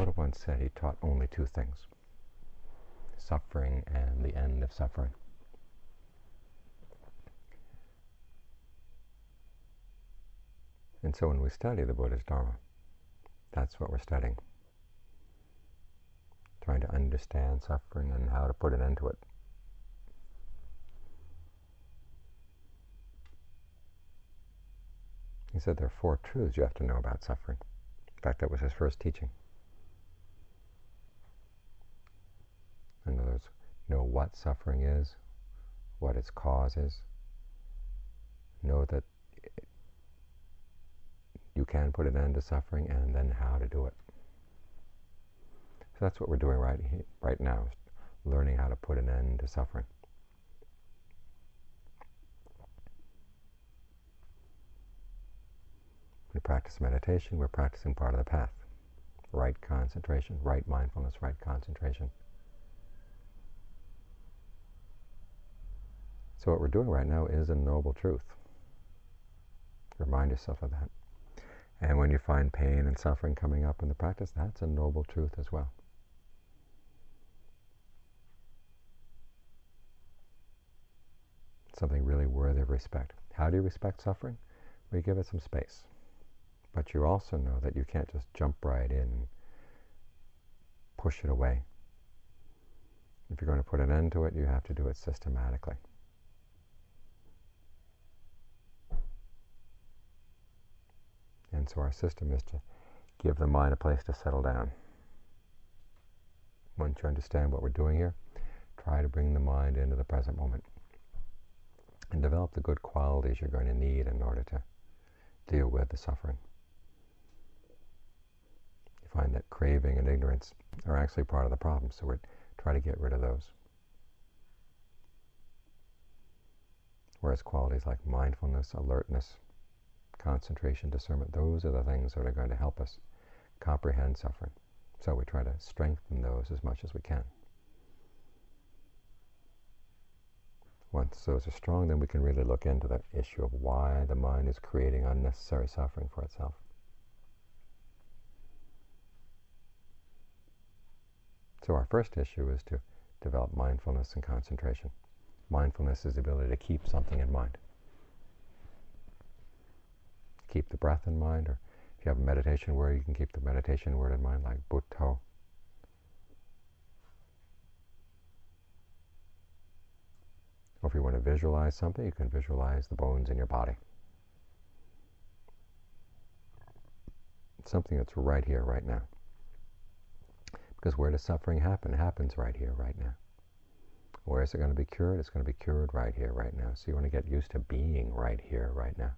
Buddha once said he taught only two things suffering and the end of suffering. And so when we study the Buddha's Dharma, that's what we're studying. Trying to understand suffering and how to put an end to it. He said there are four truths you have to know about suffering. In fact, that was his first teaching. In other words, know what suffering is, what its cause is, know that you can put an end to suffering, and then how to do it. So that's what we're doing right, right now, learning how to put an end to suffering. We practice meditation, we're practicing part of the path. Right concentration, right mindfulness, right concentration. So what we're doing right now is a noble truth. Remind yourself of that. And when you find pain and suffering coming up in the practice, that's a noble truth as well. Something really worthy of respect. How do you respect suffering? We give it some space. But you also know that you can't just jump right in and push it away. If you're going to put an end to it, you have to do it systematically. And so our system is to give the mind a place to settle down. Once you understand what we're doing here, try to bring the mind into the present moment and develop the good qualities you're going to need in order to deal with the suffering You find that craving and ignorance are actually part of the problem. So we're trying to get rid of those. Whereas qualities like mindfulness, alertness, concentration, discernment, those are the things that are going to help us comprehend suffering. So we try to strengthen those as much as we can. Once those are strong, then we can really look into the issue of why the mind is creating unnecessary suffering for itself. So our first issue is to develop mindfulness and concentration. Mindfulness is the ability to keep something in mind. Keep the breath in mind, or if you have a meditation word, you can keep the meditation word in mind, like Buddho. Or if you want to visualize something, you can visualize the bones in your body. Something that's right here, right now. Because where does suffering happen? It happens right here, right now. Where is it going to be cured? It's going to be cured right here, right now. So you want to get used to being right here, right now.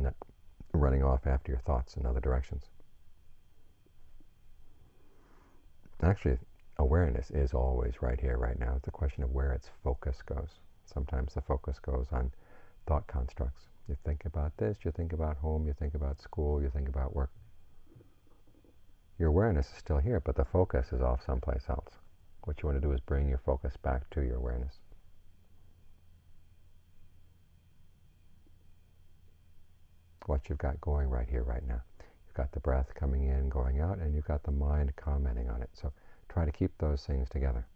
Not running off after your thoughts in other directions. Actually, awareness is always right here, right now. It's a question of where its focus goes. Sometimes the focus goes on thought constructs. You think about this, you think about home, you think about school, you think about work your awareness is still here, but the focus is off someplace else. What you want to do is bring your focus back to your awareness. What you've got going right here, right now. You've got the breath coming in, going out, and you've got the mind commenting on it. So try to keep those things together.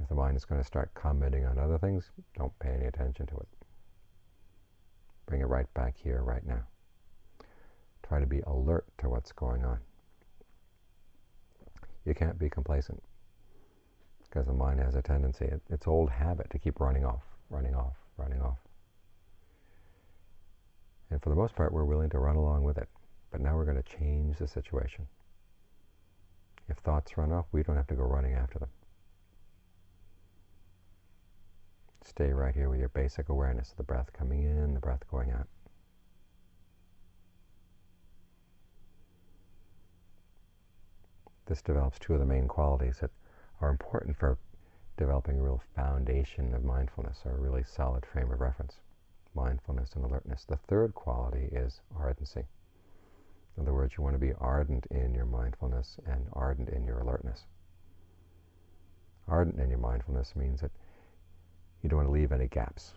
If the mind is going to start commenting on other things, don't pay any attention to it. Bring it right back here, right now try to be alert to what's going on. You can't be complacent because the mind has a tendency, it, it's old habit to keep running off, running off, running off. And for the most part, we're willing to run along with it. But now we're going to change the situation. If thoughts run off, we don't have to go running after them. Stay right here with your basic awareness of the breath coming in, the breath going out. this develops two of the main qualities that are important for developing a real foundation of mindfulness, or a really solid frame of reference. Mindfulness and alertness. The third quality is ardency. In other words, you want to be ardent in your mindfulness and ardent in your alertness. Ardent in your mindfulness means that you don't want to leave any gaps.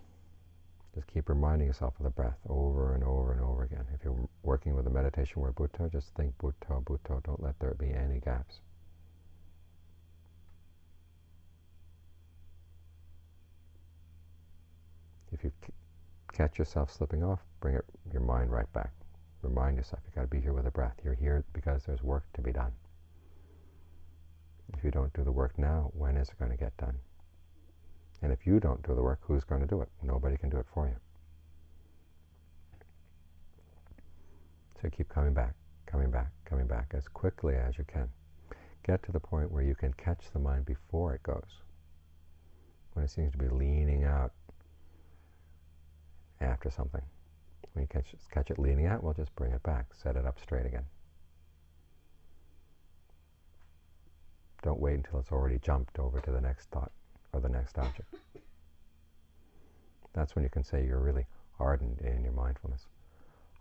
Just keep reminding yourself of the breath over and over and over again. If you're working with the meditation word Buddho, just think Buddho, Buddho. Don't let there be any gaps. If you catch yourself slipping off, bring it, your mind right back. Remind yourself you've got to be here with a breath. You're here because there's work to be done. If you don't do the work now, when is it going to get done? And if you don't do the work, who's going to do it? Nobody can do it for you. So keep coming back, coming back, coming back as quickly as you can. Get to the point where you can catch the mind before it goes. When it seems to be leaning out after something. When you catch, catch it leaning out, we'll just bring it back, set it up straight again. Don't wait until it's already jumped over to the next thought or the next object. That's when you can say you're really ardent in your mindfulness.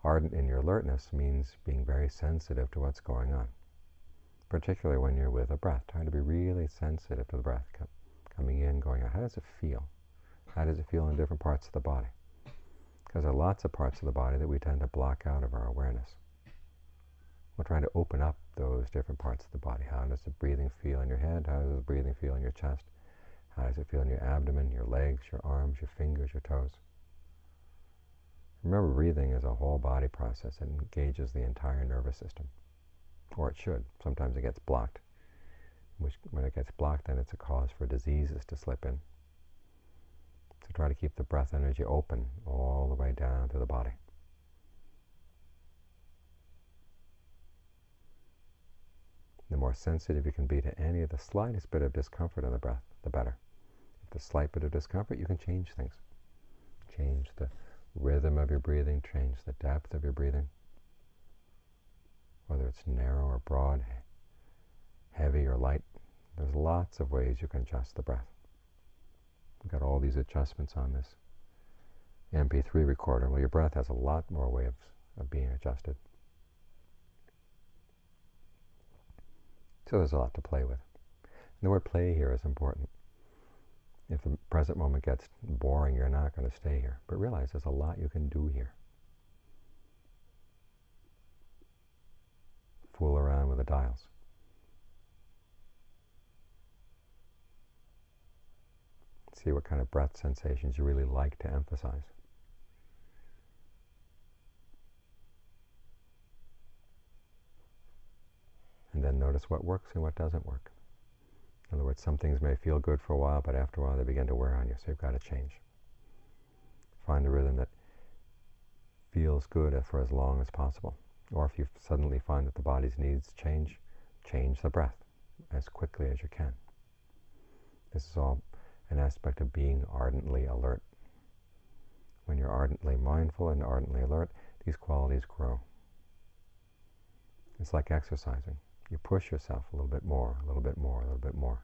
Ardent in your alertness means being very sensitive to what's going on, particularly when you're with a breath, trying to be really sensitive to the breath coming in, going out. How does it feel? How does it feel in different parts of the body? Because there are lots of parts of the body that we tend to block out of our awareness. We're trying to open up those different parts of the body. How does the breathing feel in your head? How does the breathing feel in your chest? How does it feel in your abdomen, your legs, your arms, your fingers, your toes? Remember, breathing is a whole body process. It engages the entire nervous system. Or it should. Sometimes it gets blocked. Which, when it gets blocked, then it's a cause for diseases to slip in. So try to keep the breath energy open all the way down to the body. The more sensitive you can be to any of the slightest bit of discomfort in the breath, the better. If the slight bit of discomfort, you can change things. Change the rhythm of your breathing, change the depth of your breathing, whether it's narrow or broad, heavy or light. There's lots of ways you can adjust the breath. Got all these adjustments on this MP3 recorder. Well, your breath has a lot more ways of being adjusted. So there's a lot to play with. And the word play here is important. If the present moment gets boring, you're not going to stay here. But realize there's a lot you can do here. Fool around with the dials. See what kind of breath sensations you really like to emphasize. and then notice what works and what doesn't work. In other words, some things may feel good for a while, but after a while they begin to wear on you, so you've got to change. Find a rhythm that feels good for as long as possible. Or if you suddenly find that the body's needs change, change the breath as quickly as you can. This is all an aspect of being ardently alert. When you're ardently mindful and ardently alert, these qualities grow. It's like exercising you push yourself a little bit more, a little bit more, a little bit more.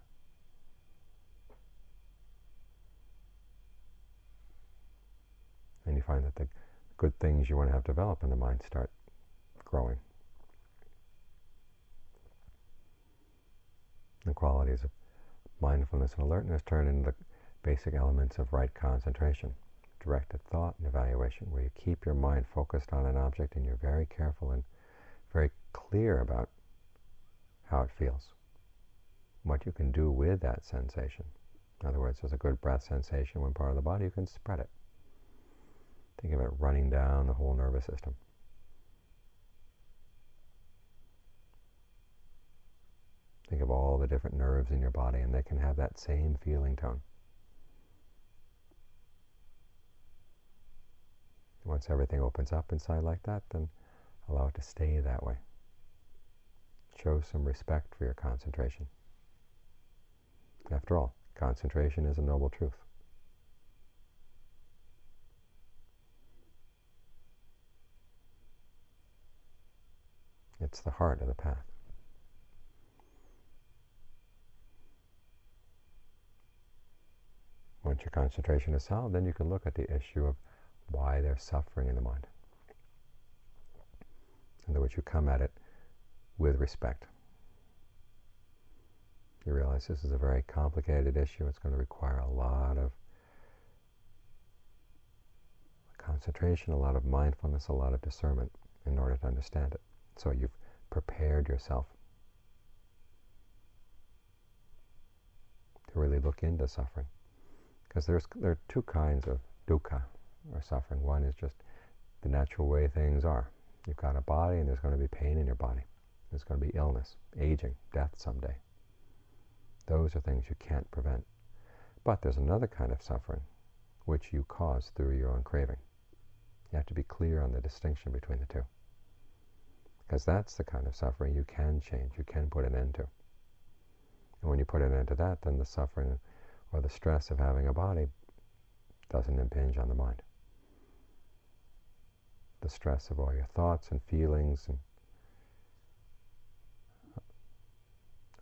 And you find that the good things you want to have develop in the mind start growing. The qualities of mindfulness and alertness turn into the basic elements of right concentration, directed thought and evaluation, where you keep your mind focused on an object and you're very careful and very clear about how it feels, what you can do with that sensation. In other words, there's a good breath sensation one part of the body, you can spread it. Think of it running down the whole nervous system. Think of all the different nerves in your body, and they can have that same feeling tone. Once everything opens up inside like that, then allow it to stay that way. Show some respect for your concentration. After all, concentration is a noble truth. It's the heart of the path. Once your concentration is solid, then you can look at the issue of why there's suffering in the mind. In other words, you come at it with respect. You realize this is a very complicated issue. It's going to require a lot of concentration, a lot of mindfulness, a lot of discernment in order to understand it. So you've prepared yourself to really look into suffering. Because there's there are two kinds of dukkha, or suffering. One is just the natural way things are. You've got a body and there's going to be pain in your body. There's going to be illness, aging, death someday. Those are things you can't prevent. But there's another kind of suffering which you cause through your own craving. You have to be clear on the distinction between the two. Because that's the kind of suffering you can change, you can put an end to. And when you put an end to that, then the suffering or the stress of having a body doesn't impinge on the mind. The stress of all your thoughts and feelings and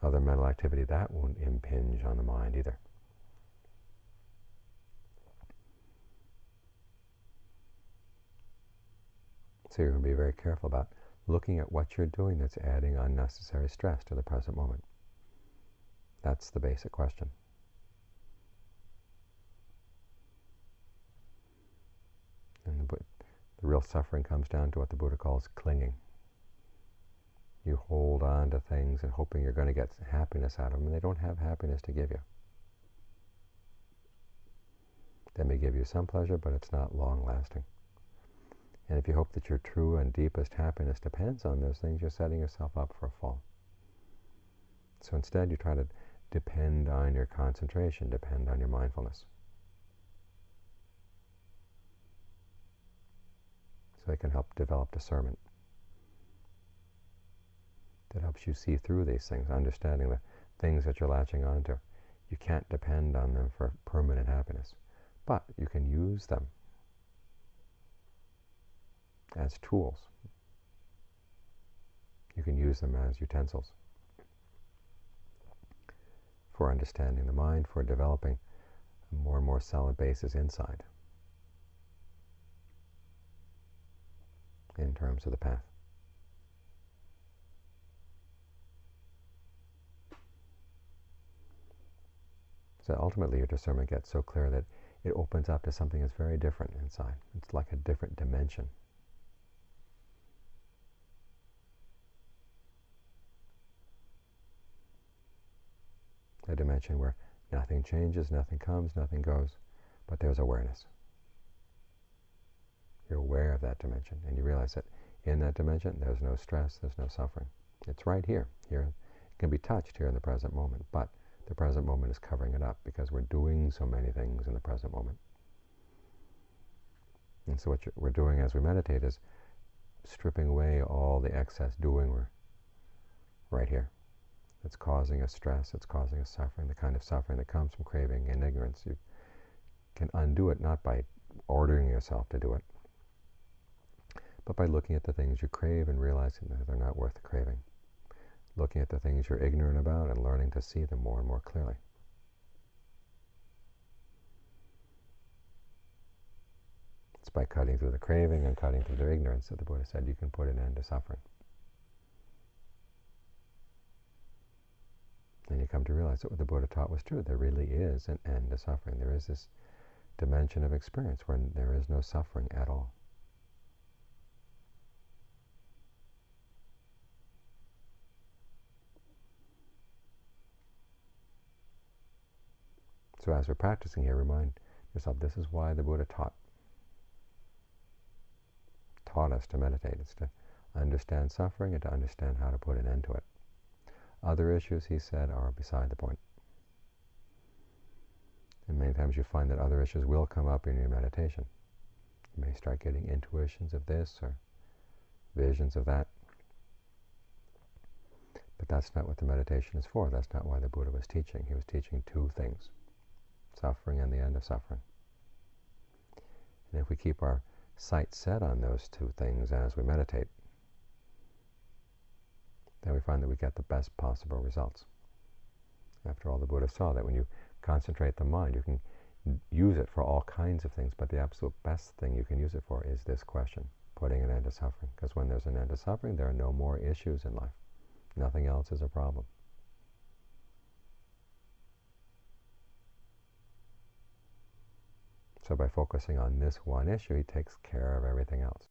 other mental activity, that won't impinge on the mind either. So you're going to be very careful about looking at what you're doing that's adding unnecessary stress to the present moment. That's the basic question. And the, the real suffering comes down to what the Buddha calls clinging. You hold on to things and hoping you're going to get happiness out of them, and they don't have happiness to give you. They may give you some pleasure, but it's not long lasting. And if you hope that your true and deepest happiness depends on those things, you're setting yourself up for a fall. So instead, you try to depend on your concentration, depend on your mindfulness. It can help develop discernment. That helps you see through these things, understanding the things that you're latching onto. You can't depend on them for permanent happiness, but you can use them as tools. You can use them as utensils for understanding the mind, for developing a more and more solid basis inside in terms of the path. So ultimately, your discernment gets so clear that it opens up to something that's very different inside. It's like a different dimension. a dimension where nothing changes, nothing comes, nothing goes, but there's awareness. You're aware of that dimension, and you realize that in that dimension there's no stress, there's no suffering. It's right here. Here it can be touched here in the present moment, but the present moment is covering it up because we're doing so many things in the present moment. And so what we're doing as we meditate is stripping away all the excess doing we're right here It's causing us stress, it's causing us suffering, the kind of suffering that comes from craving and ignorance. You can undo it not by ordering yourself to do it, but by looking at the things you crave and realizing that they're not worth the craving. Looking at the things you're ignorant about and learning to see them more and more clearly. It's by cutting through the craving and cutting through the ignorance that the Buddha said you can put an end to suffering. And you come to realize that what the Buddha taught was true. There really is an end to suffering. There is this dimension of experience where there is no suffering at all. So as we're practicing here, remind yourself this is why the Buddha taught taught us to meditate. It's to understand suffering and to understand how to put an end to it. Other issues, he said, are beside the point. And many times you find that other issues will come up in your meditation. You may start getting intuitions of this or visions of that. But that's not what the meditation is for. That's not why the Buddha was teaching. He was teaching two things suffering and the end of suffering. And if we keep our sight set on those two things as we meditate, then we find that we get the best possible results. After all, the Buddha saw that when you concentrate the mind, you can use it for all kinds of things, but the absolute best thing you can use it for is this question, putting an end to suffering. Because when there's an end to suffering, there are no more issues in life. Nothing else is a problem. So by focusing on this one issue, he takes care of everything else.